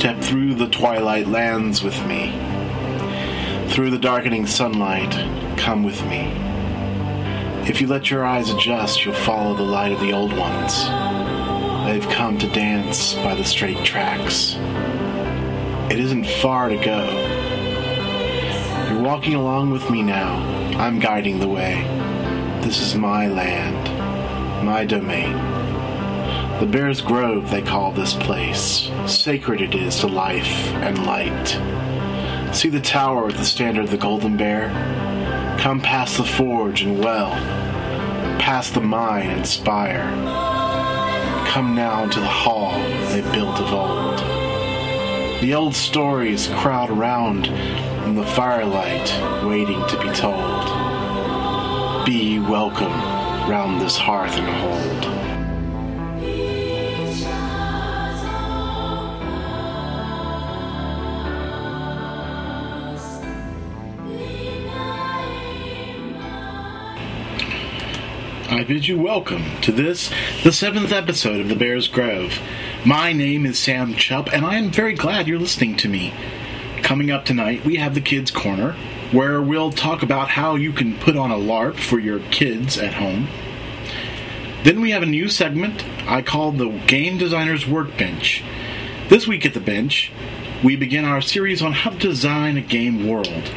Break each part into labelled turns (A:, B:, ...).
A: step through the twilight lands with me. Through the darkening sunlight, come with me. If you let your eyes adjust, you'll follow the light of the old ones. They've come to dance by the straight tracks. It isn't far to go. You're walking along with me now. I'm guiding the way. This is my land, my domain. The Bear's Grove, they call this place. Sacred it is to life and light. See the tower with the standard of the Golden Bear? Come past the forge and well, past the mine and spire. Come now into the hall they built of old. The old stories crowd around in the firelight, waiting to be told. Be welcome round this hearth and hold. I bid you welcome to this, the seventh episode of The Bear's Grove. My name is Sam Chupp, and I am very glad you're listening to me. Coming up tonight, we have the Kids Corner, where we'll talk about how you can put on a LARP for your kids at home. Then we have a new segment I call the Game Designer's Workbench. This week at the bench, we begin our series on how to design a game world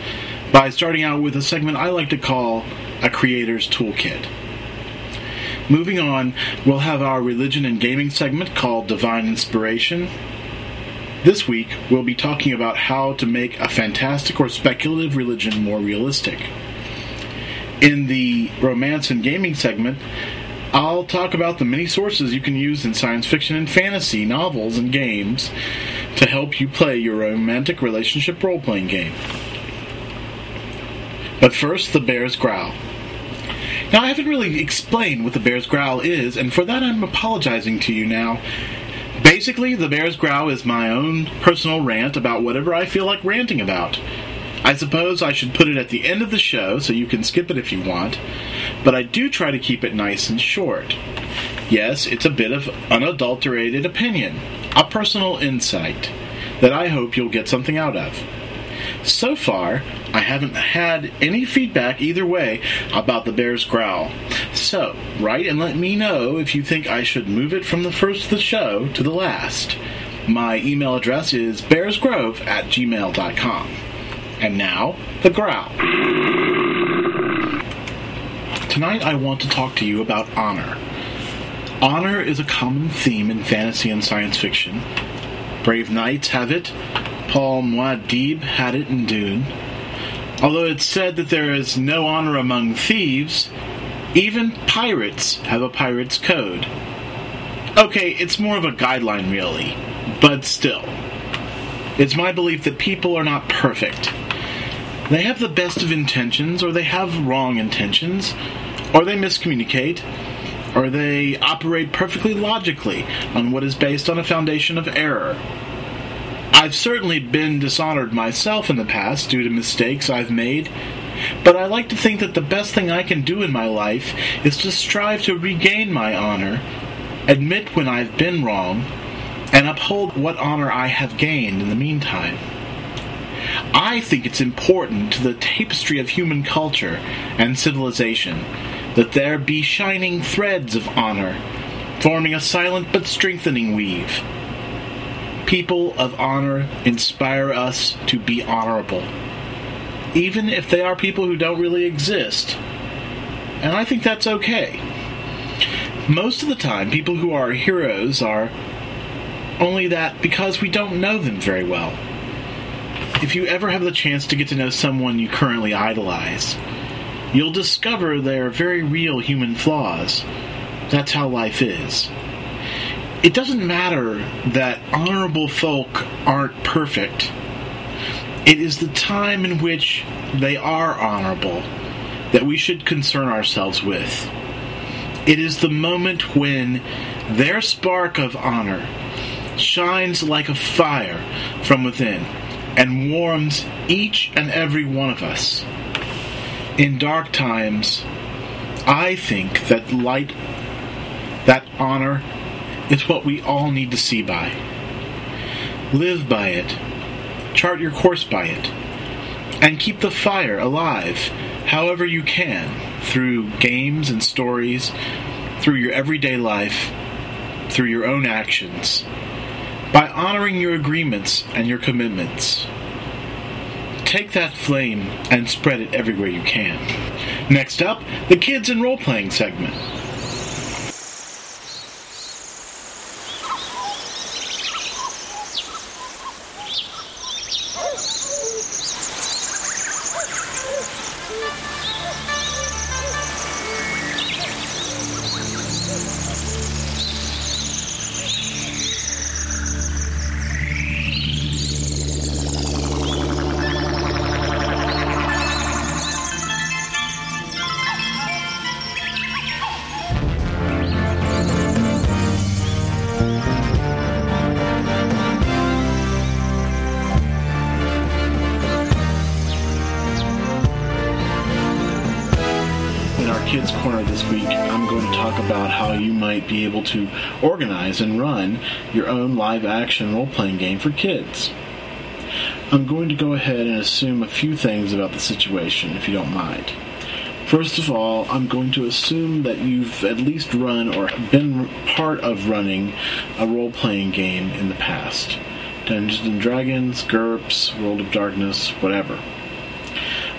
A: by starting out with a segment I like to call a creator's toolkit. Moving on, we'll have our religion and gaming segment called Divine Inspiration. This week, we'll be talking about how to make a fantastic or speculative religion more realistic. In the romance and gaming segment, I'll talk about the many sources you can use in science fiction and fantasy novels and games to help you play your romantic relationship role playing game. But first, the bear's growl. Now, I haven't really explained what the bear's growl is, and for that I'm apologizing to you now. Basically, the bear's growl is my own personal rant about whatever I feel like ranting about. I suppose I should put it at the end of the show so you can skip it if you want, but I do try to keep it nice and short. Yes, it's a bit of unadulterated opinion, a personal insight that I hope you'll get something out of. So far, I haven't had any feedback either way about the bear's growl. So, write and let me know if you think I should move it from the first of the show to the last. My email address is bearsgrove at gmail.com. And now, the growl. Tonight I want to talk to you about honor. Honor is a common theme in fantasy and science fiction. Brave Knights have it, Paul Muad'Dib had it in Dune. Although it's said that there is no honor among thieves, even pirates have a pirate's code. Okay, it's more of a guideline, really, but still. It's my belief that people are not perfect. They have the best of intentions, or they have wrong intentions, or they miscommunicate, or they operate perfectly logically on what is based on a foundation of error. I've certainly been dishonored myself in the past due to mistakes I've made, but I like to think that the best thing I can do in my life is to strive to regain my honor, admit when I've been wrong, and uphold what honor I have gained in the meantime. I think it's important to the tapestry of human culture and civilization that there be shining threads of honor, forming a silent but strengthening weave. People of honor inspire us to be honorable, even if they are people who don't really exist. And I think that's okay. Most of the time, people who are heroes are only that because we don't know them very well. If you ever have the chance to get to know someone you currently idolize, you'll discover their very real human flaws. That's how life is. It doesn't matter that honorable folk aren't perfect. It is the time in which they are honorable that we should concern ourselves with. It is the moment when their spark of honor shines like a fire from within and warms each and every one of us. In dark times, I think that light, that honor, is what we all need to see by. Live by it. Chart your course by it. And keep the fire alive however you can through games and stories, through your everyday life, through your own actions, by honoring your agreements and your commitments. Take that flame and spread it everywhere you can. Next up, the kids and role playing segment. Kids Corner this week, I'm going to talk about how you might be able to organize and run your own live action role playing game for kids. I'm going to go ahead and assume a few things about the situation, if you don't mind. First of all, I'm going to assume that you've at least run or been part of running a role playing game in the past Dungeons and Dragons, GURPS, World of Darkness, whatever.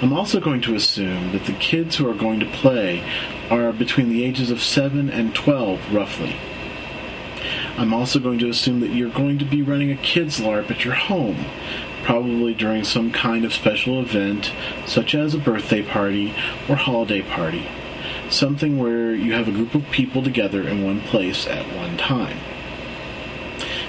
A: I'm also going to assume that the kids who are going to play are between the ages of 7 and 12, roughly. I'm also going to assume that you're going to be running a kids' LARP at your home, probably during some kind of special event, such as a birthday party or holiday party. Something where you have a group of people together in one place at one time.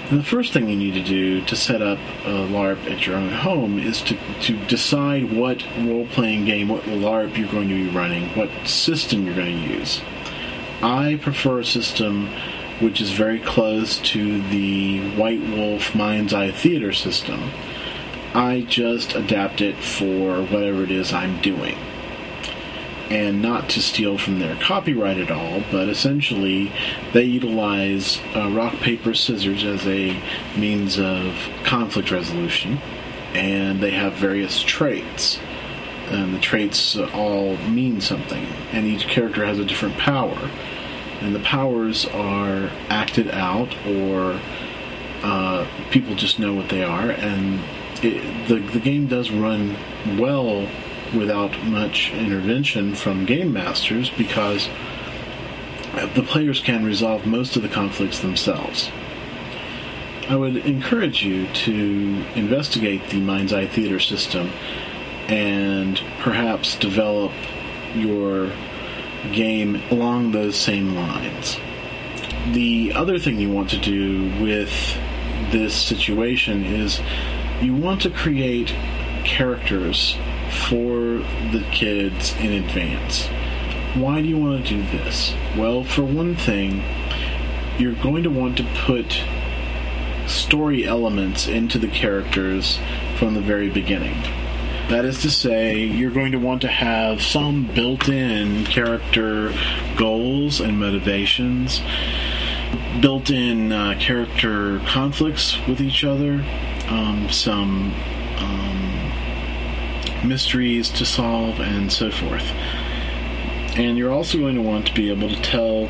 A: And the first thing you need to do to set up a LARP at your own home is to, to decide what role playing game, what LARP you're going to be running, what system you're going to use. I prefer a system which is very close to the White Wolf Mind's Eye Theater system. I just adapt it for whatever it is I'm doing and not to steal from their copyright at all, but essentially they utilize uh, rock, paper, scissors as a means of conflict resolution, and they have various traits. And the traits all mean something, and each character has a different power. And the powers are acted out, or uh, people just know what they are, and it, the, the game does run well without much intervention from game masters because the players can resolve most of the conflicts themselves. I would encourage you to investigate the Mind's Eye Theater system and perhaps develop your game along those same lines. The other thing you want to do with this situation is you want to create characters for the kids in advance. Why do you want to do this? Well, for one thing, you're going to want to put story elements into the characters from the very beginning. That is to say, you're going to want to have some built in character goals and motivations, built in uh, character conflicts with each other, um, some mysteries to solve, and so forth. And you're also going to want to be able to tell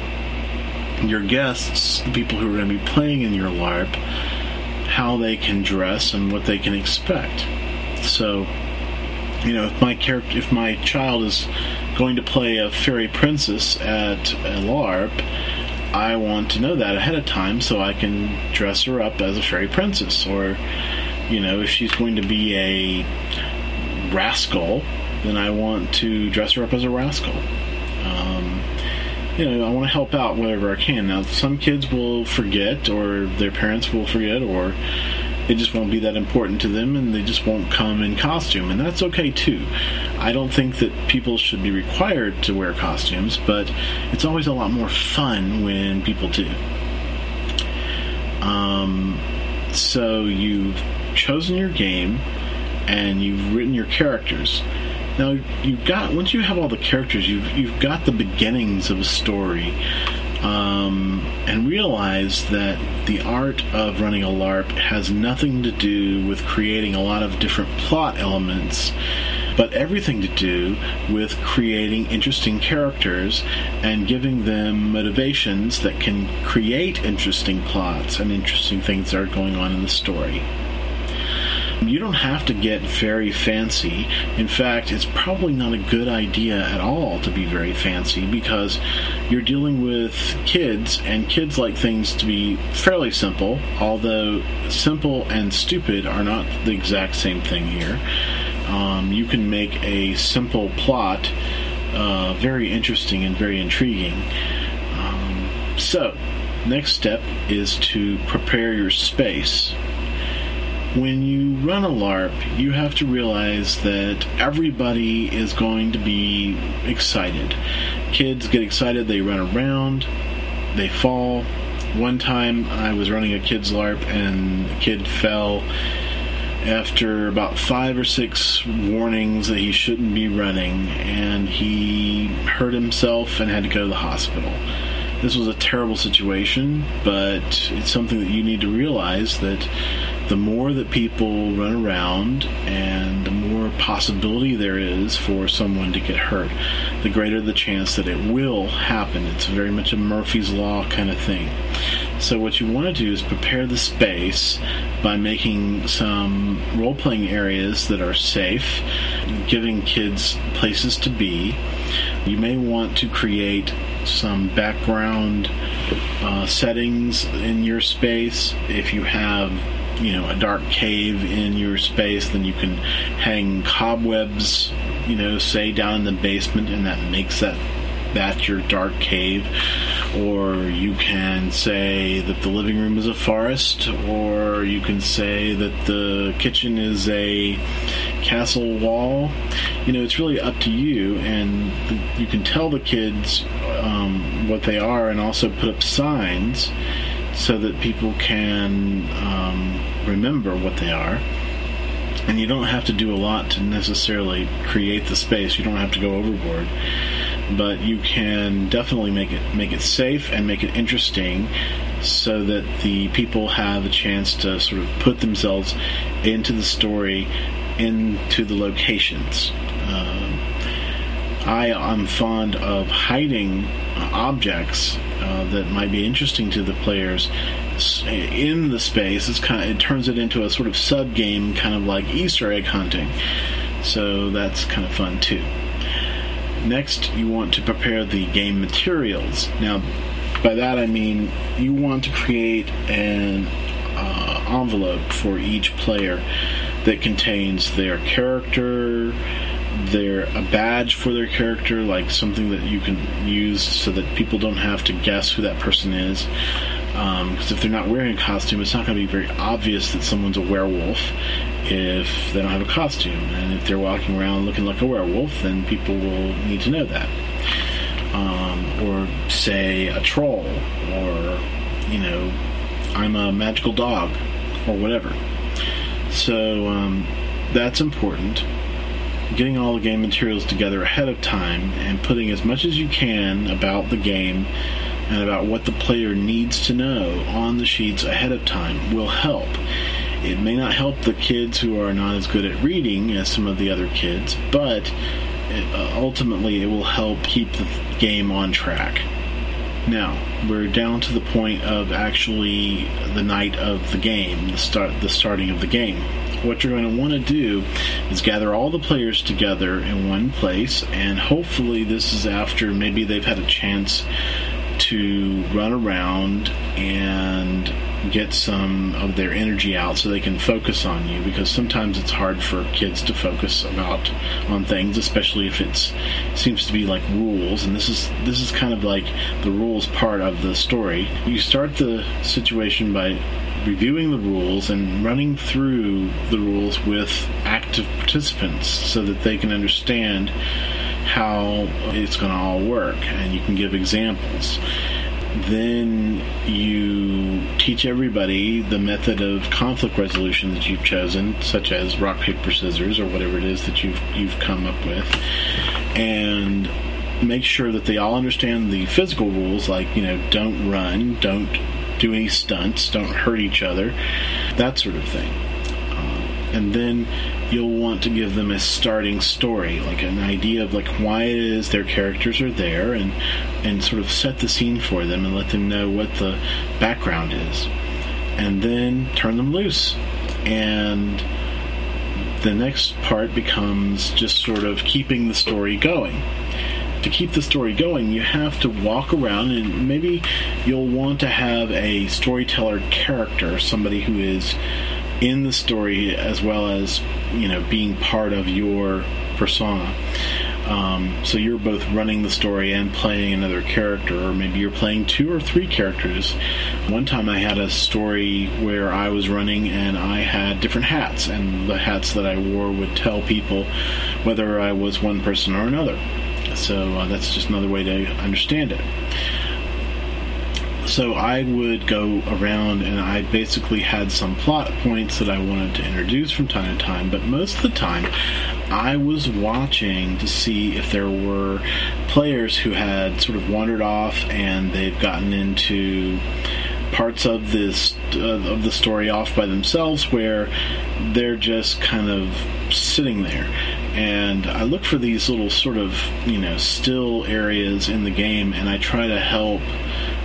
A: your guests, the people who are going to be playing in your LARP, how they can dress and what they can expect. So, you know, if my character, if my child is going to play a fairy princess at a LARP, I want to know that ahead of time so I can dress her up as a fairy princess. Or, you know, if she's going to be a rascal, then I want to dress her up as a rascal. Um, you know, I want to help out wherever I can. Now, some kids will forget, or their parents will forget, or it just won't be that important to them, and they just won't come in costume, and that's okay too. I don't think that people should be required to wear costumes, but it's always a lot more fun when people do. Um, so you've chosen your game and you've written your characters. Now you've got once you have all the characters, you've you've got the beginnings of a story. um, and realize that the art of running a LARP has nothing to do with creating a lot of different plot elements but everything to do with creating interesting characters and giving them motivations that can create interesting plots and interesting things that are going on in the story. You don't have to get very fancy. In fact, it's probably not a good idea at all to be very fancy because you're dealing with kids, and kids like things to be fairly simple, although simple and stupid are not the exact same thing here. Um, you can make a simple plot uh, very interesting and very intriguing. Um, so, next step is to prepare your space when you run a LARP, you have to realize that everybody is going to be excited. Kids get excited, they run around, they fall. One time I was running a kid's LARP and a kid fell after about five or six warnings that he shouldn't be running, and he hurt himself and had to go to the hospital. This was a terrible situation, but it's something that you need to realize that the more that people run around and the more possibility there is for someone to get hurt, the greater the chance that it will happen. It's very much a Murphy's Law kind of thing. So, what you want to do is prepare the space by making some role playing areas that are safe, giving kids places to be. You may want to create some background uh, settings in your space if you have you know a dark cave in your space then you can hang cobwebs you know say down in the basement and that makes that that your dark cave. Or you can say that the living room is a forest or you can say that the kitchen is a castle wall. You know it's really up to you and you can tell the kids um, what they are and also put up signs so that people can um, remember what they are. And you don't have to do a lot to necessarily create the space. You don't have to go overboard, but you can definitely make it make it safe and make it interesting, so that the people have a chance to sort of put themselves into the story, into the locations. Uh, I am fond of hiding objects uh, that might be interesting to the players in the space. It's kind of, it turns it into a sort of sub game, kind of like Easter egg hunting. So that's kind of fun too. Next, you want to prepare the game materials. Now, by that I mean you want to create an uh, envelope for each player that contains their character, their a badge for their character, like something that you can use so that people don't have to guess who that person is. Because um, if they're not wearing a costume, it's not going to be very obvious that someone's a werewolf if they don't have a costume. And if they're walking around looking like a werewolf, then people will need to know that. Um, or say a troll, or you know, I'm a magical dog, or whatever. So um, that's important getting all the game materials together ahead of time and putting as much as you can about the game and about what the player needs to know on the sheets ahead of time will help. It may not help the kids who are not as good at reading as some of the other kids, but it, uh, ultimately it will help keep the game on track. Now, we're down to the point of actually the night of the game, the start the starting of the game what you're going to want to do is gather all the players together in one place, and hopefully, this is after maybe they've had a chance to run around and get some of their energy out so they can focus on you because sometimes it's hard for kids to focus about on things especially if it seems to be like rules and this is this is kind of like the rules part of the story. You start the situation by reviewing the rules and running through the rules with active participants so that they can understand how it's going to all work and you can give examples. Then you teach everybody the method of conflict resolution that you've chosen, such as rock, paper, scissors, or whatever it is that you've you've come up with. And make sure that they all understand the physical rules, like you know, don't run, don't do any stunts, don't hurt each other, that sort of thing. Uh, and then you'll want to give them a starting story, like an idea of like why it is their characters are there, and and sort of set the scene for them and let them know what the background is, and then turn them loose. And the next part becomes just sort of keeping the story going to keep the story going, you have to walk around and maybe you'll want to have a storyteller character, somebody who is in the story as well as, you know, being part of your persona. Um, so you're both running the story and playing another character, or maybe you're playing two or three characters. One time I had a story where I was running and I had different hats, and the hats that I wore would tell people whether I was one person or another. So uh, that's just another way to understand it. So I would go around and I basically had some plot points that I wanted to introduce from time to time, but most of the time I was watching to see if there were players who had sort of wandered off and they've gotten into parts of this uh, of the story off by themselves where they're just kind of sitting there and I look for these little sort of you know still areas in the game, and I try to help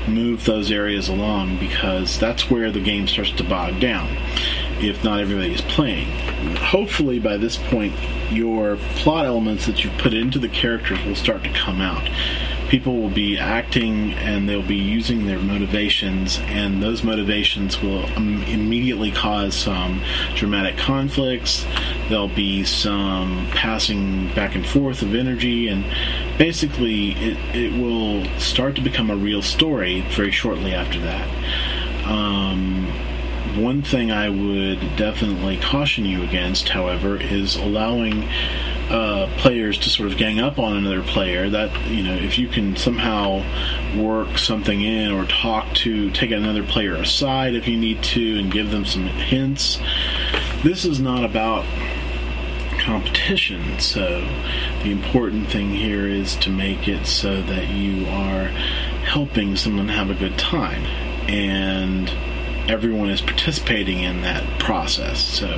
A: move those areas along because that's where the game starts to bog down if not everybody is playing. Hopefully, by this point, your plot elements that you put into the characters will start to come out people will be acting and they'll be using their motivations, and those motivations will um, immediately cause some dramatic conflicts. There'll be some passing back and forth of energy, and basically, it, it will start to become a real story very shortly after that. Um, one thing I would definitely caution you against, however, is allowing uh, players to sort of gang up on another player. That you know, if you can somehow work something in or talk to, take another player aside if you need to, and give them some hints. This is not about competition. So the important thing here is to make it so that you are helping someone have a good time and everyone is participating in that process. So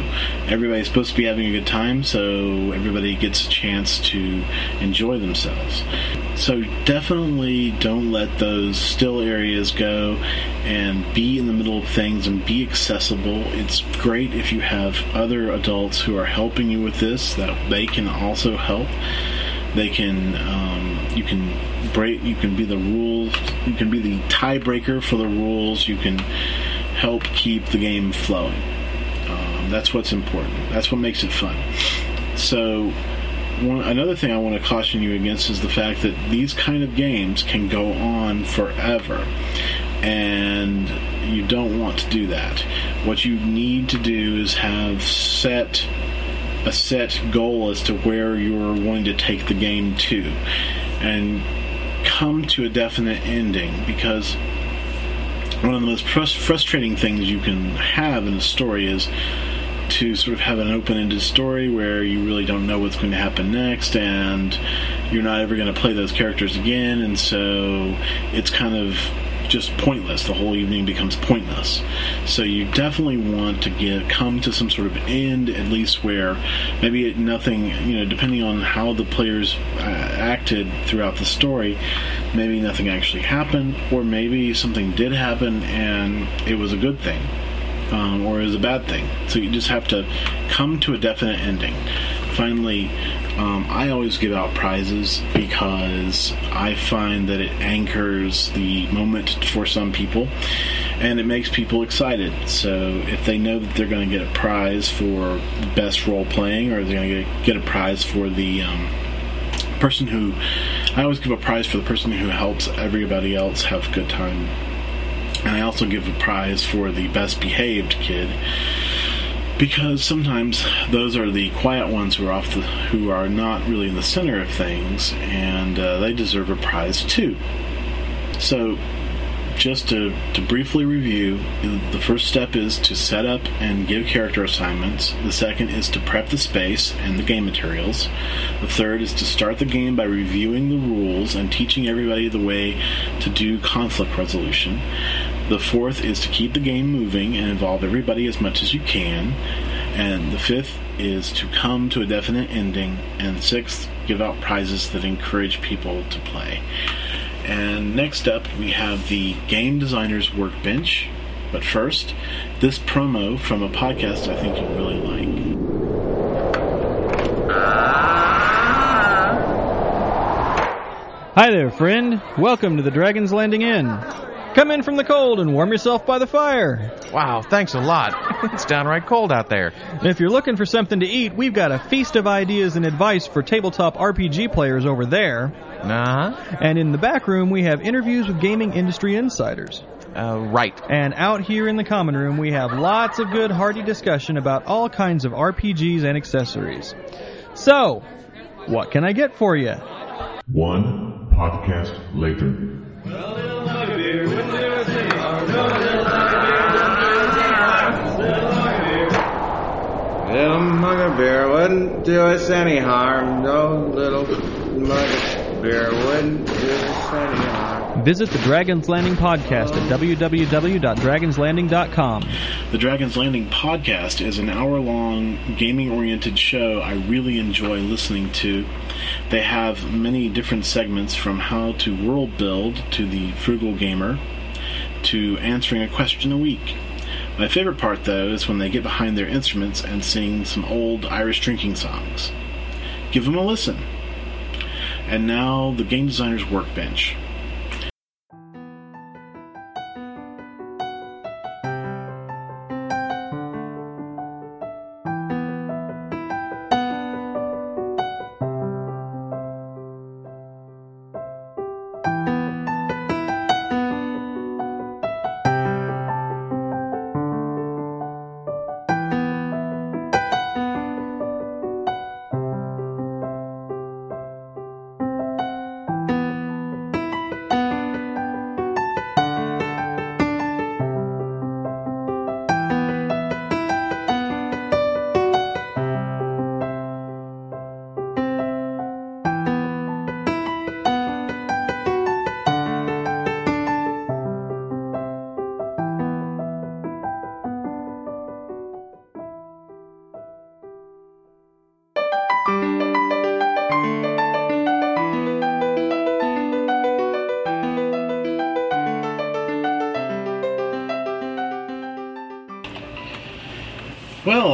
A: everybody's supposed to be having a good time, so everybody gets a chance to enjoy themselves. So definitely don't let those still areas go and be in the middle of things and be accessible. It's great if you have other adults who are helping you with this that they can also help. They can um, you can break you can be the rules you can be the tiebreaker for the rules you can help keep the game flowing. Um, that's what's important. That's what makes it fun. So, one, another thing I want to caution you against is the fact that these kind of games can go on forever, and you don't want to do that. What you need to do is have set a set goal as to where you're wanting to take the game to, and come to a definite ending because one of the most frustrating things you can have in a story is to sort of have an open-ended story where you really don't know what's going to happen next and you're not ever going to play those characters again and so it's kind of just pointless. The whole evening becomes pointless. So you definitely want to get come to some sort of end, at least where maybe it, nothing, you know, depending on how the players uh, acted throughout the story, maybe nothing actually happened, or maybe something did happen and it was a good thing. Um, or it was a bad thing. So you just have to come to a definite ending. Finally, um, I always give out prizes because I find that it anchors the moment for some people and it makes people excited. So if they know that they're going to get a prize for best role playing or they're going to get a prize for the um, person who. I always give a prize for the person who helps everybody else have a good time. And I also give a prize for the best behaved kid because sometimes those are the quiet ones who are off the, who are not really in the center of things, and uh, they deserve a prize too. So just to, to briefly review, the first step is to set up and give character assignments. The second is to prep the space and the game materials. The third is to start the game by reviewing the rules and teaching everybody the way to do conflict resolution. The fourth is to keep the game moving and involve everybody as much as you can. And the fifth is to come to a definite ending. And sixth, give out prizes that encourage people to play. And next up, we have the Game Designer's Workbench. But first, this promo from a podcast I think you'll really like.
B: Hi there, friend. Welcome to the Dragon's Landing Inn. Come in from the cold and warm yourself by the fire.
C: Wow, thanks a lot. it's downright cold out there.
B: If you're looking for something to eat, we've got a feast of ideas and advice for tabletop RPG players over there.
C: Uh huh.
B: And in the back room, we have interviews with gaming industry insiders.
C: Uh, right.
B: And out here in the common room, we have lots of good, hearty discussion about all kinds of RPGs and accessories. So, what can I get for you?
D: One podcast later.
E: Little mug of beer wouldn't do us any harm. No little mug of beer wouldn't do us any harm.
B: Visit the Dragon's Landing podcast at www.dragonslanding.com.
A: The Dragon's Landing podcast is an hour long gaming oriented show I really enjoy listening to. They have many different segments from how to world build to the frugal gamer to answering a question a week. My favorite part, though, is when they get behind their instruments and sing some old Irish drinking songs. Give them a listen. And now, the Game Designer's Workbench.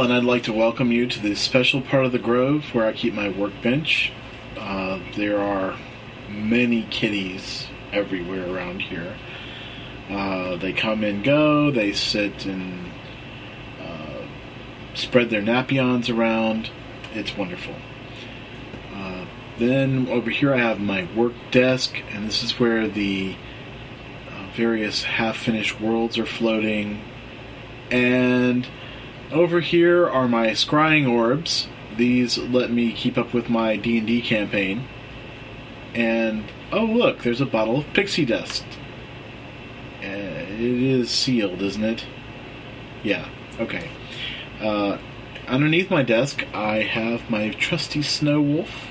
A: And I'd like to welcome you to the special part of the Grove where I keep my workbench. Uh, there are many kitties everywhere around here. Uh, they come and go, they sit and uh, spread their napions around. It's wonderful. Uh, then over here I have my work desk, and this is where the uh, various half finished worlds are floating. And over here are my scrying orbs. These let me keep up with my D&D campaign. And oh look, there's a bottle of pixie dust. Uh, it is sealed, isn't it? Yeah. Okay. Uh, underneath my desk, I have my trusty snow wolf.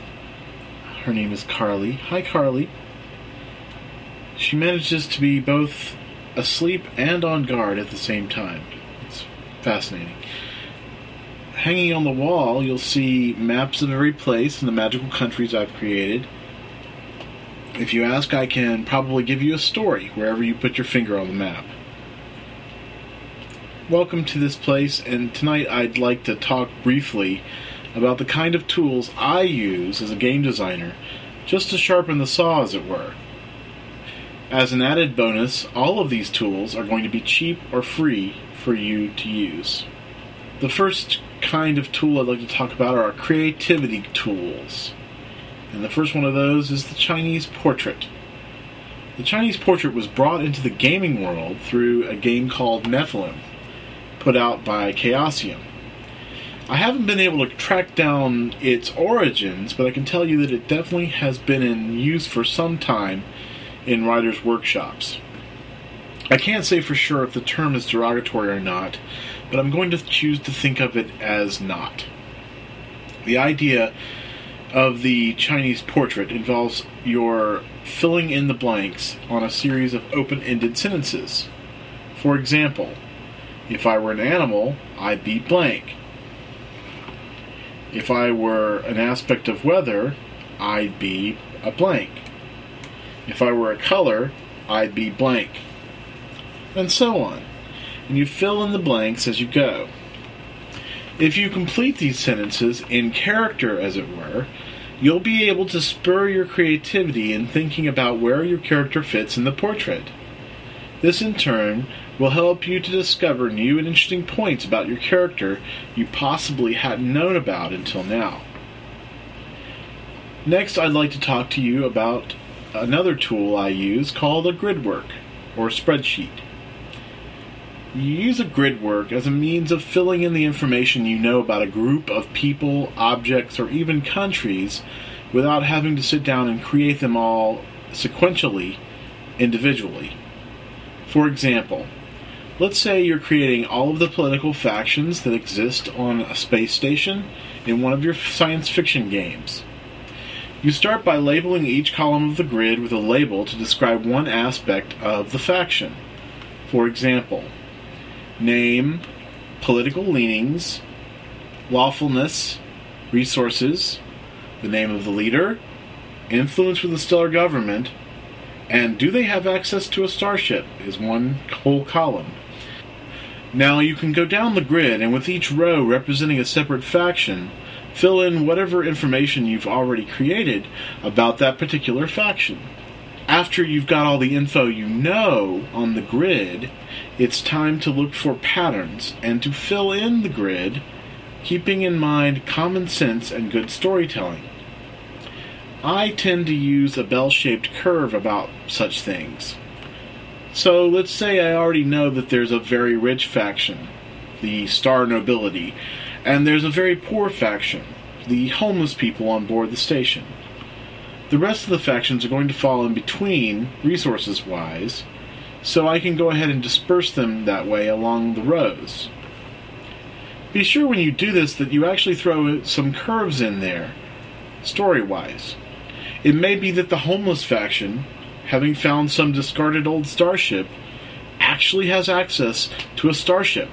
A: Her name is Carly. Hi, Carly. She manages to be both asleep and on guard at the same time. Fascinating. Hanging on the wall, you'll see maps of every place in the magical countries I've created. If you ask, I can probably give you a story wherever you put your finger on the map. Welcome to this place, and tonight I'd like to talk briefly about the kind of tools I use as a game designer, just to sharpen the saw, as it were. As an added bonus, all of these tools are going to be cheap or free for you to use. The first kind of tool I'd like to talk about are our creativity tools. And the first one of those is the Chinese portrait. The Chinese portrait was brought into the gaming world through a game called Nephilim, put out by Chaosium. I haven't been able to track down its origins, but I can tell you that it definitely has been in use for some time in writers' workshops. I can't say for sure if the term is derogatory or not, but I'm going to choose to think of it as not. The idea of the Chinese portrait involves your filling in the blanks on a series of open ended sentences. For example, if I were an animal, I'd be blank. If I were an aspect of weather, I'd be a blank. If I were a color, I'd be blank. And so on. And you fill in the blanks as you go. If you complete these sentences in character, as it were, you'll be able to spur your creativity in thinking about where your character fits in the portrait. This, in turn, will help you to discover new and interesting points about your character you possibly hadn't known about until now. Next, I'd like to talk to you about another tool I use called a gridwork or spreadsheet. You use a grid work as a means of filling in the information you know about a group of people, objects, or even countries without having to sit down and create them all sequentially, individually. For example, let's say you're creating all of the political factions that exist on a space station in one of your science fiction games. You start by labeling each column of the grid with a label to describe one aspect of the faction. For example, name, political leanings, lawfulness, resources, the name of the leader, influence with the stellar government, and do they have access to a starship is one whole column. Now you can go down the grid and with each row representing a separate faction, fill in whatever information you've already created about that particular faction. After you've got all the info you know on the grid, it's time to look for patterns and to fill in the grid, keeping in mind common sense and good storytelling. I tend to use a bell shaped curve about such things. So let's say I already know that there's a very rich faction, the Star Nobility, and there's a very poor faction, the homeless people on board the station. The rest of the factions are going to fall in between, resources wise, so I can go ahead and disperse them that way along the rows. Be sure when you do this that you actually throw some curves in there, story wise. It may be that the homeless faction, having found some discarded old starship, actually has access to a starship.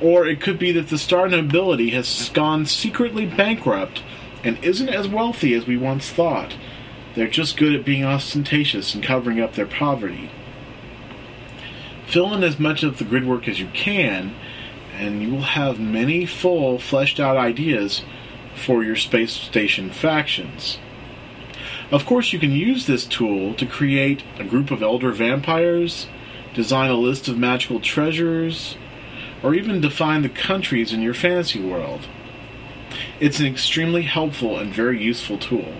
A: Or it could be that the star nobility has gone secretly bankrupt and isn't as wealthy as we once thought. They're just good at being ostentatious and covering up their poverty. Fill in as much of the grid work as you can, and you will have many full, fleshed out ideas for your space station factions. Of course, you can use this tool to create a group of elder vampires, design a list of magical treasures, or even define the countries in your fantasy world. It's an extremely helpful and very useful tool.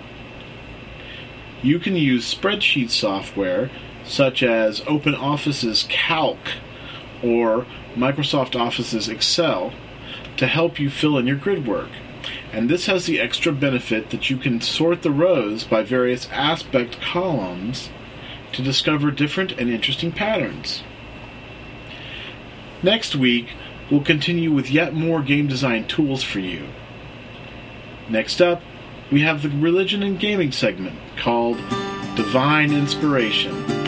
A: You can use spreadsheet software such as OpenOffice's Calc or Microsoft Office's Excel to help you fill in your grid work. And this has the extra benefit that you can sort the rows by various aspect columns to discover different and interesting patterns. Next week, we'll continue with yet more game design tools for you. Next up, we have the religion and gaming segment called Divine Inspiration.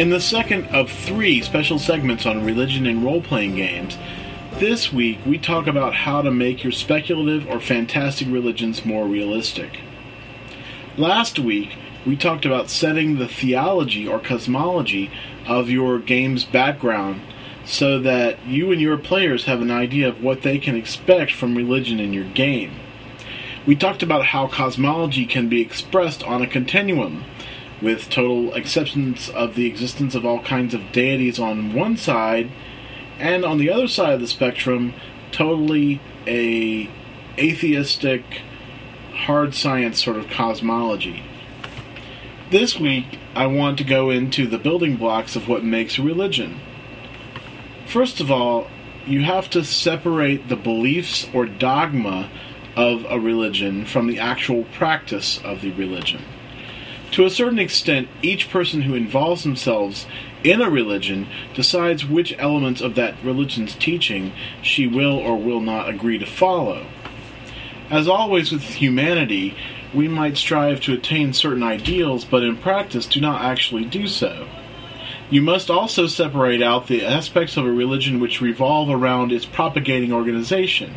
A: In the second of three special segments on religion and role playing games, this week we talk about how to make your speculative or fantastic religions more realistic. Last week, we talked about setting the theology or cosmology of your game's background so that you and your players have an idea of what they can expect from religion in your game. We talked about how cosmology can be expressed on a continuum, with total acceptance of the existence of all kinds of deities on one side, and on the other side of the spectrum, totally a atheistic, hard science sort of cosmology. This week, I want to go into the building blocks of what makes religion. First of all, you have to separate the beliefs or dogma of a religion from the actual practice of the religion. To a certain extent, each person who involves themselves in a religion decides which elements of that religion's teaching she will or will not agree to follow. As always with humanity, we might strive to attain certain ideals, but in practice do not actually do so. You must also separate out the aspects of a religion which revolve around its propagating organization,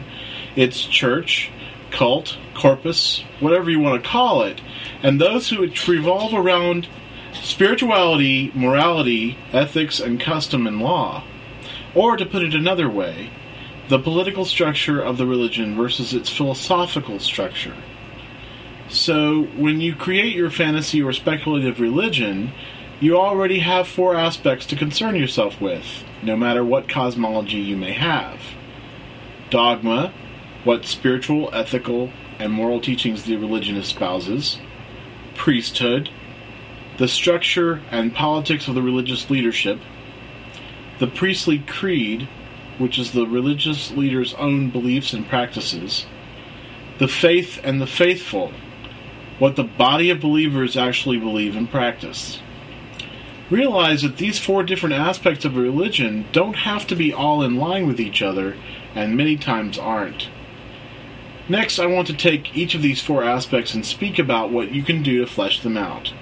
A: its church, cult, corpus, whatever you want to call it, and those who revolve around spirituality, morality, ethics, and custom and law. Or, to put it another way, the political structure of the religion versus its philosophical structure. So, when you create your fantasy or speculative religion, you already have four aspects to concern yourself with, no matter what cosmology you may have dogma, what spiritual, ethical, and moral teachings the religion espouses, priesthood, the structure and politics of the religious leadership, the priestly creed, which is the religious leader's own beliefs and practices, the faith and the faithful, what the body of believers actually believe and practice. Realize that these four different aspects of religion don't have to be all in line with each other, and many times aren't. Next, I want to take each of these four aspects and speak about what you can do to flesh them out.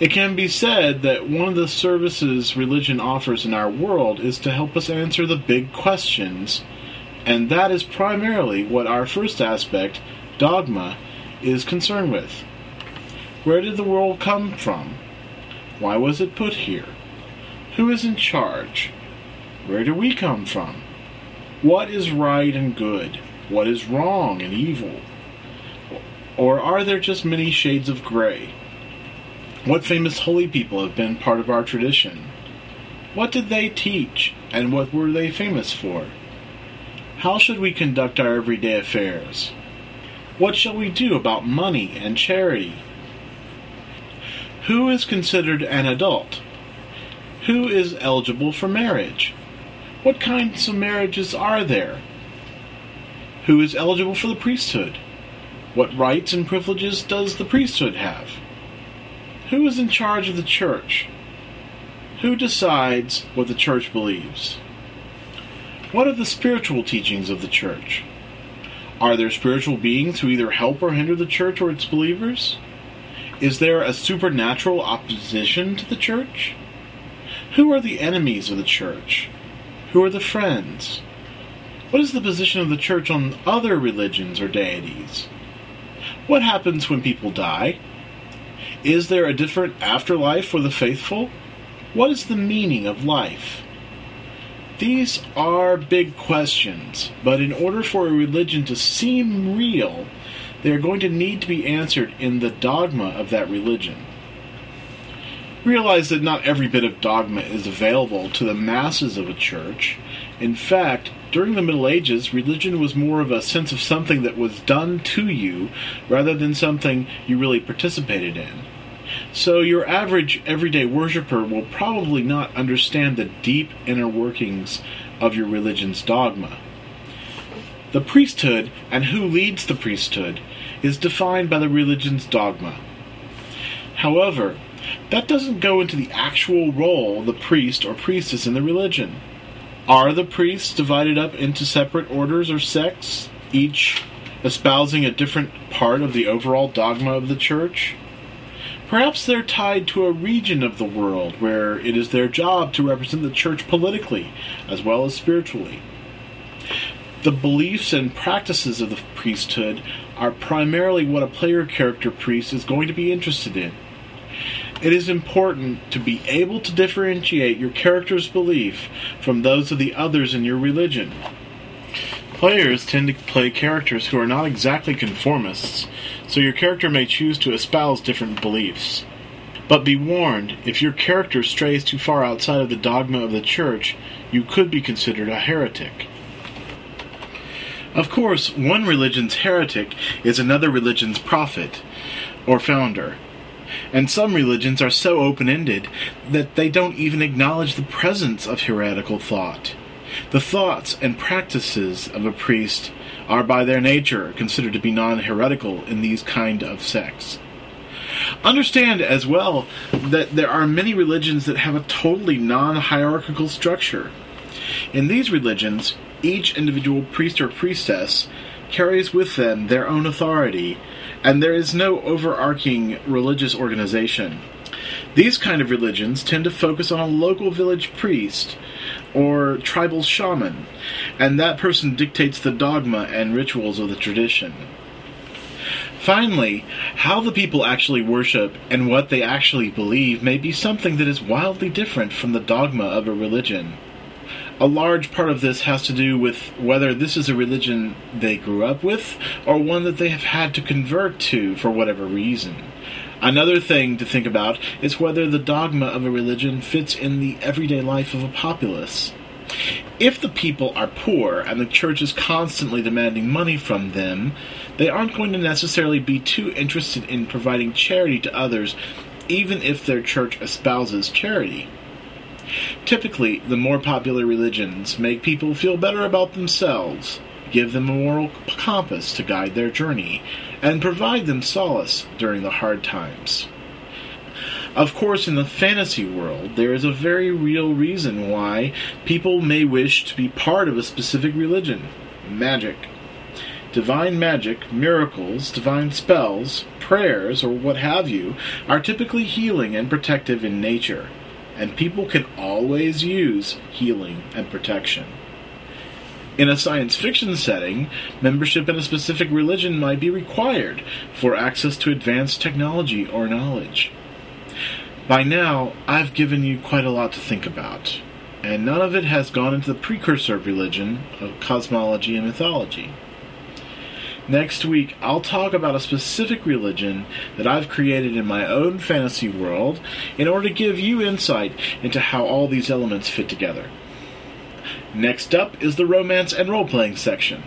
A: It can be said that one of the services religion offers in our world is to help us answer the big questions, and that is primarily what our first aspect, dogma, is concerned with. Where did the world come from? Why was it put here? Who is in charge? Where do we come from? What is right and good? What is wrong and evil? Or are there just many shades of gray? What famous holy people have been part of our tradition? What did they teach, and what were they famous for? How should we conduct our everyday affairs? What shall we do about money and charity? Who is considered an adult? Who is eligible for marriage? What kinds of marriages are there? Who is eligible for the priesthood? What rights and privileges does the priesthood have? Who is in charge of the church? Who decides what the church believes? What are the spiritual teachings of the church? Are there spiritual beings who either help or hinder the church or its believers? Is there a supernatural opposition to the church? Who are the enemies of the church? Who are the friends? What is the position of the church on other religions or deities? What happens when people die? Is there a different afterlife for the faithful? What is the meaning of life? These are big questions, but in order for a religion to seem real, they are going to need to be answered in the dogma of that religion. Realize that not every bit of dogma is available to the masses of a church. In fact, during the Middle Ages, religion was more of a sense of something that was done to you rather than something you really participated in. So, your average everyday worshiper will probably not understand the deep inner workings of your religion's dogma. The priesthood and who leads the priesthood is defined by the religion's dogma. However, that doesn't go into the actual role of the priest or priestess in the religion. Are the priests divided up into separate orders or sects, each espousing a different part of the overall dogma of the church? Perhaps they're tied to a region of the world where it is their job to represent the church politically as well as spiritually. The beliefs and practices of the priesthood are primarily what a player character priest is going to be interested in. It is important to be able to differentiate your character's belief from those of the others in your religion. Players tend to play characters who are not exactly conformists, so your character may choose to espouse different beliefs. But be warned, if your character strays too far outside of the dogma of the church, you could be considered a heretic. Of course, one religion's heretic is another religion's prophet or founder. And some religions are so open ended that they don't even acknowledge the presence of heretical thought. The thoughts and practices of a priest are by their nature considered to be non heretical in these kind of sects. Understand as well that there are many religions that have a totally non hierarchical structure. In these religions, each individual priest or priestess carries with them their own authority, and there is no overarching religious organization. These kind of religions tend to focus on a local village priest or tribal shaman, and that person dictates the dogma and rituals of the tradition. Finally, how the people actually worship and what they actually believe may be something that is wildly different from the dogma of a religion. A large part of this has to do with whether this is a religion they grew up with or one that they have had to convert to for whatever reason. Another thing to think about is whether the dogma of a religion fits in the everyday life of a populace. If the people are poor and the church is constantly demanding money from them, they aren't going to necessarily be too interested in providing charity to others, even if their church espouses charity. Typically, the more popular religions make people feel better about themselves, give them a moral compass to guide their journey, and provide them solace during the hard times. Of course, in the fantasy world, there is a very real reason why people may wish to be part of a specific religion magic. Divine magic, miracles, divine spells, prayers, or what have you, are typically healing and protective in nature, and people can always use healing and protection. In a science fiction setting, membership in a specific religion might be required for access to advanced technology or knowledge. By now, I've given you quite a lot to think about, and none of it has gone into the precursor of religion, of cosmology and mythology. Next week, I'll talk about a specific religion that I've created in my own fantasy world in order to give you insight into how all these elements fit together. Next up is the romance and role playing section.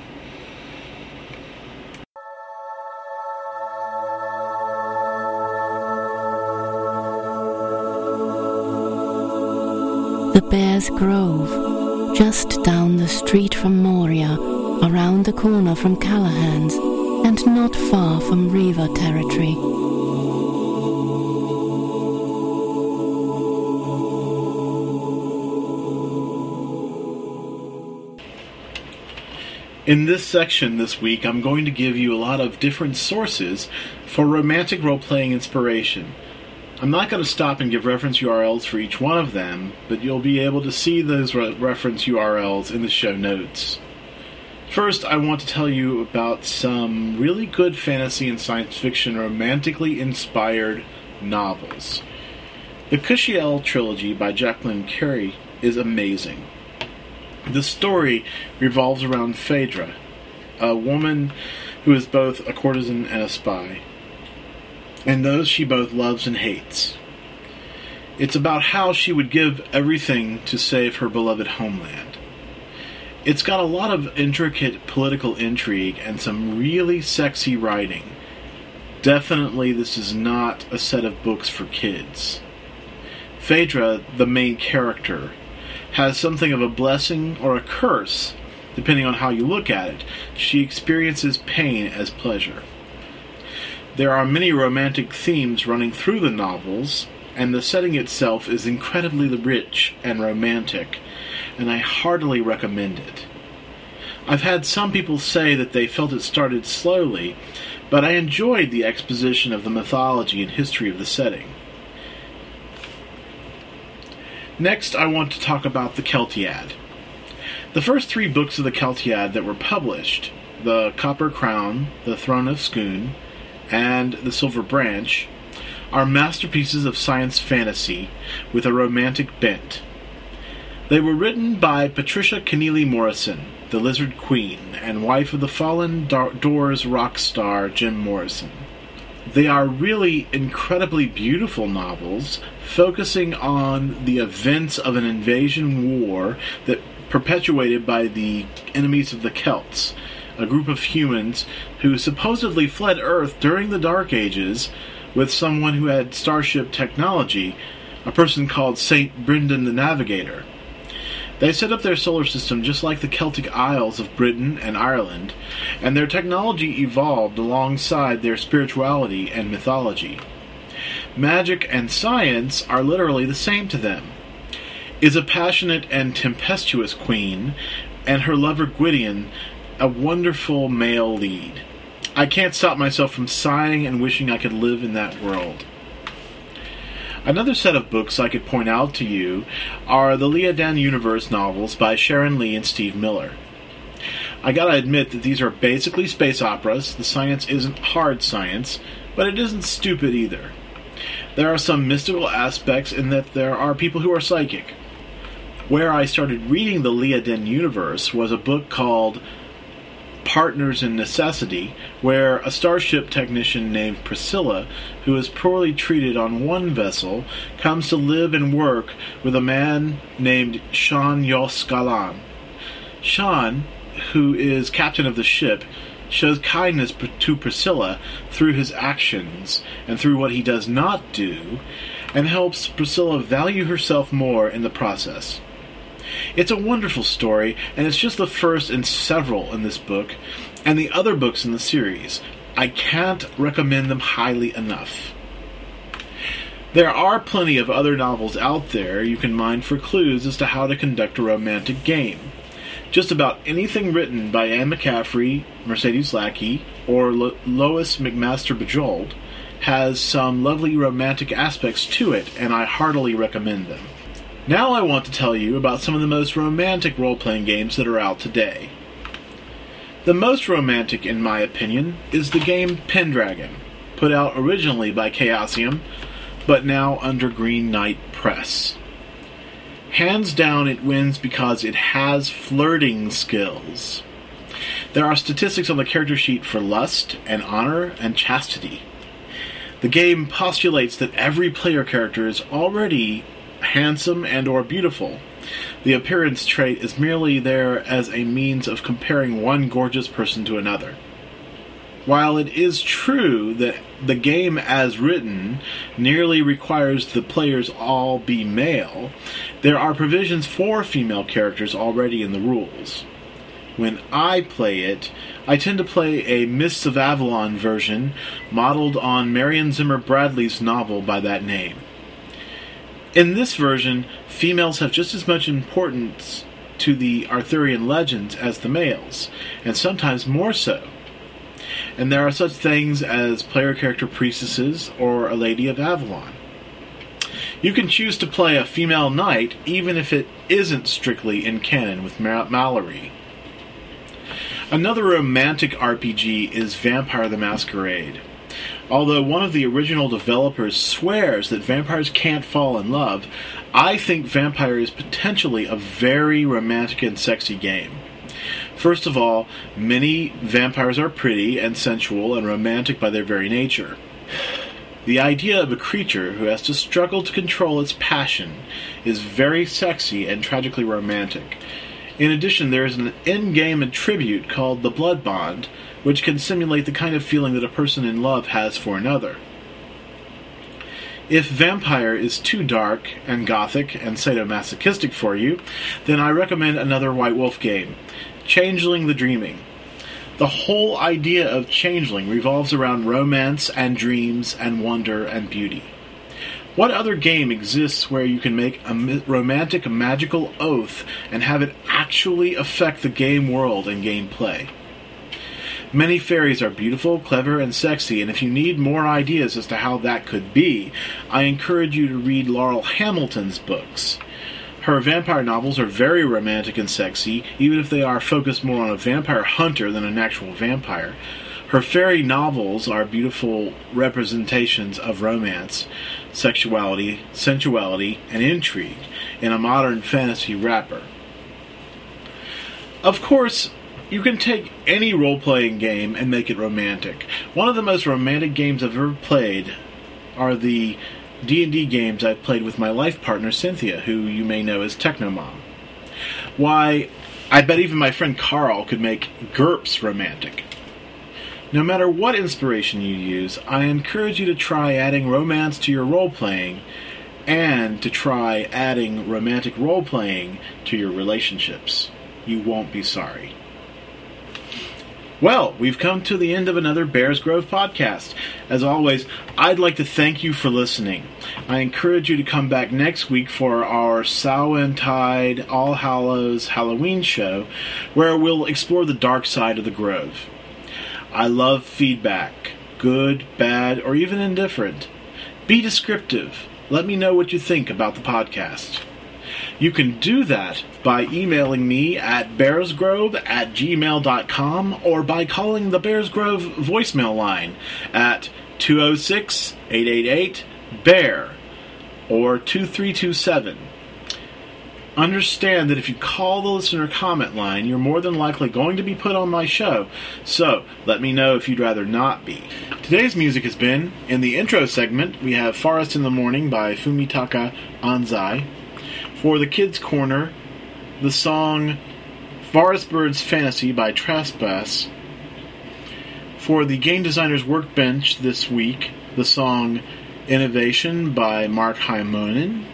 F: The Bear's Grove, just down the street from Moria, around the corner from Callahan's, and not far from Riva territory.
A: In this section this week, I'm going to give you a lot of different sources for romantic role playing inspiration. I'm not going to stop and give reference URLs for each one of them, but you'll be able to see those re- reference URLs in the show notes. First, I want to tell you about some really good fantasy and science fiction romantically inspired novels. The Kushiel trilogy by Jacqueline Carey is amazing. The story revolves around Phèdre, a woman who is both a courtesan and a spy, and those she both loves and hates. It's about how she would give everything to save her beloved homeland. It's got a lot of intricate political intrigue and some really sexy writing. Definitely, this is not a set of books for kids. Phèdre, the main character, has something of a blessing or a curse, depending on how you look at it. She experiences pain as pleasure. There are many romantic themes running through the novels, and the setting itself is incredibly rich and romantic, and I heartily recommend it. I've had some people say that they felt it started slowly, but I enjoyed the exposition of the mythology and history of the setting. Next, I want to talk about the Keltiad. The first three books of the Keltiad that were published, The Copper Crown, The Throne of Scone, and The Silver Branch, are masterpieces of science fantasy with a romantic bent. They were written by Patricia Kennealy Morrison, the Lizard Queen, and wife of the fallen Doors rock star Jim Morrison. They are really incredibly beautiful novels focusing on the events of an invasion war that perpetuated by the enemies of the Celts, a group of humans who supposedly fled Earth during the Dark Ages with someone who had starship technology, a person called Saint Brendan the Navigator. They set up their solar system just like the Celtic Isles of Britain and Ireland, and their technology evolved alongside their spirituality and mythology. Magic and science are literally the same to them. Is a passionate and tempestuous queen, and her lover Gwydion a wonderful male lead. I can't stop myself from sighing and wishing I could live in that world. Another set of books I could point out to you are the Liaden Universe novels by Sharon Lee and Steve Miller. I gotta admit that these are basically space operas. The science isn't hard science, but it isn't stupid either. There are some mystical aspects in that there are people who are psychic. Where I started reading the Liaden universe was a book called Partners in Necessity, where a starship technician named Priscilla, who is poorly treated on one vessel, comes to live and work with a man named Shan yos'Galan. Shan, who is captain of the ship, shows kindness to Priscilla through his actions and through what he does not do, and helps Priscilla value herself more in the process. It's a wonderful story, and it's just the first in several in this book and the other books in the series. I can't recommend them highly enough. There are plenty of other novels out there you can mine for clues as to how to conduct a romantic game. Just about anything written by Anne McCaffrey, Mercedes Lackey, or Lo- Lois McMaster Bujold has some lovely romantic aspects to it, and I heartily recommend them. Now I want to tell you about some of the most romantic role playing games that are out today. The most romantic, in my opinion, is the game Pendragon, put out originally by Chaosium, but now under Green Knight Press. Hands down, it wins because it has flirting skills. There are statistics on the character sheet for lust and honor and chastity. The game postulates that every player character is already handsome and or beautiful. The appearance trait is merely there as a means of comparing one gorgeous person to another. While it is true that the game as written nearly requires the players all be male, there are provisions for female characters already in the rules. When I play it, I tend to play a Mists of Avalon version modeled on Marion Zimmer Bradley's novel by that name. In this version, females have just as much importance to the Arthurian legends as the males, and sometimes more so. And there are such things as player character priestesses or a Lady of Avalon. You can choose to play a female knight even if it isn't strictly in canon with Malory. Another romantic RPG is Vampire the Masquerade. Although one of the original developers swears that vampires can't fall in love, I think Vampire is potentially a very romantic and sexy game. First of all, many vampires are pretty and sensual and romantic by their very nature. The idea of a creature who has to struggle to control its passion is very sexy and tragically romantic. In addition, there is an in game attribute called the Blood Bond, which can simulate the kind of feeling that a person in love has for another. If Vampire is too dark and gothic and sadomasochistic for you, then I recommend another White Wolf game, Changeling the Dreaming. The whole idea of Changeling revolves around romance and dreams and wonder and beauty. What other game exists where you can make a romantic magical oath and have it actually affect the game world and gameplay? Many fairies are beautiful, clever, and sexy, and if you need more ideas as to how that could be, I encourage you to read Laurell Hamilton's books. Her vampire novels are very romantic and sexy, even if they are focused more on a vampire hunter than an actual vampire. Her fairy novels are beautiful representations of romance, sexuality, sensuality, and intrigue in a modern fantasy wrapper. Of course, you can take any role playing game and make it romantic. One of the most romantic games I've ever played are the D&D games I've played with my life partner Cynthia, who you may know as Technomom. Why, I bet even my friend Carl could make GURPS romantic. No matter what inspiration you use, I encourage you to try adding romance to your role playing and to try adding romantic role playing to your relationships. You won't be sorry. Well, we've come to the end of another Bears Grove podcast. As always, I'd like to thank you for listening. I encourage you to come back next week for our Samhain All Hallows Halloween show, where we'll explore the dark side of the Grove. I love feedback, good, bad, or even indifferent. Be descriptive. Let me know what you think about the podcast. You can do that by emailing me at bearsgrove at gmail.com or by calling the Bears Grove voicemail line at 206 888 BEAR or 2327. Understand that if you call the listener comment line, you're more than likely going to be put on my show, so let me know if you'd rather not be. Today's music has been in the intro segment, we have Forest in the Morning by Fumitaka Anzai. For the Kids Corner, the song Forest Birds Fantasy by Trespass. For the Game Designer's Workbench this week, the song Innovation by Mark Haimonen.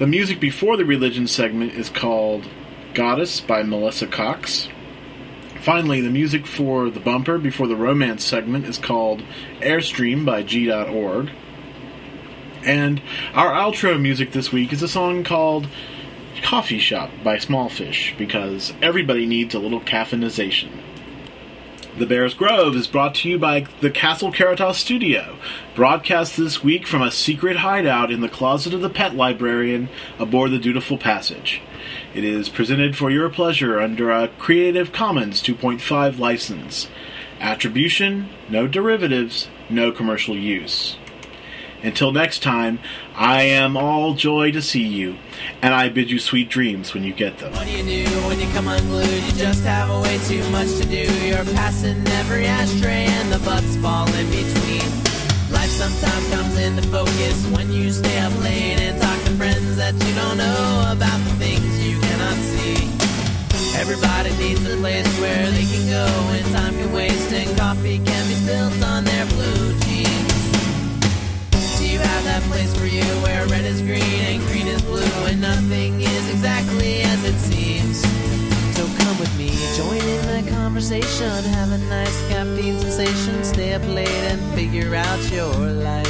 A: The music before the religion segment is called Goddess by Melissa Cox. Finally, the music for the bumper before the romance segment is called Airstream by G.org. And our outro music this week is a song called Coffee Shop by Smallfish because everybody needs a little caffeinization. The Bears Grove is brought to you by the Castle Caritas Studio, broadcast this week from a secret hideout in the closet of the pet librarian aboard the Dutiful Passage. It is presented for your pleasure under a Creative Commons 2.5 license. Attribution, no derivatives, no commercial use. Until next time, I am all joy to see you, and I bid you sweet dreams when you get them.
G: What do you do when you come unglued? You just have way too much to do. You're passing every ashtray and the butts fall in between. Life sometimes comes into focus when you stay up late and talk to friends that you don't know about the things you cannot see. Everybody needs a place where they can go and time can waste and coffee can be on their blue jeans. Have that place for you where red is green and green is blue and nothing is exactly as it seems? So come with me, join in the conversation, have a nice caffeine sensation, stay up late and figure out your life.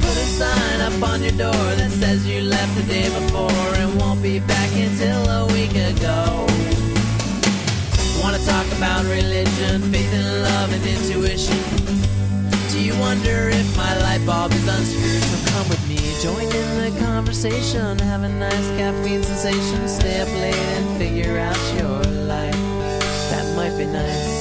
G: Put a sign up on your door that says you left the day before and won't be back until a week ago. Wanna talk about religion, faith and love and intuition? Do you wonder if my light bulb is unscrewed? So come with me, join in the conversation, have a nice caffeine sensation, stay up late and figure out your life. That might be nice.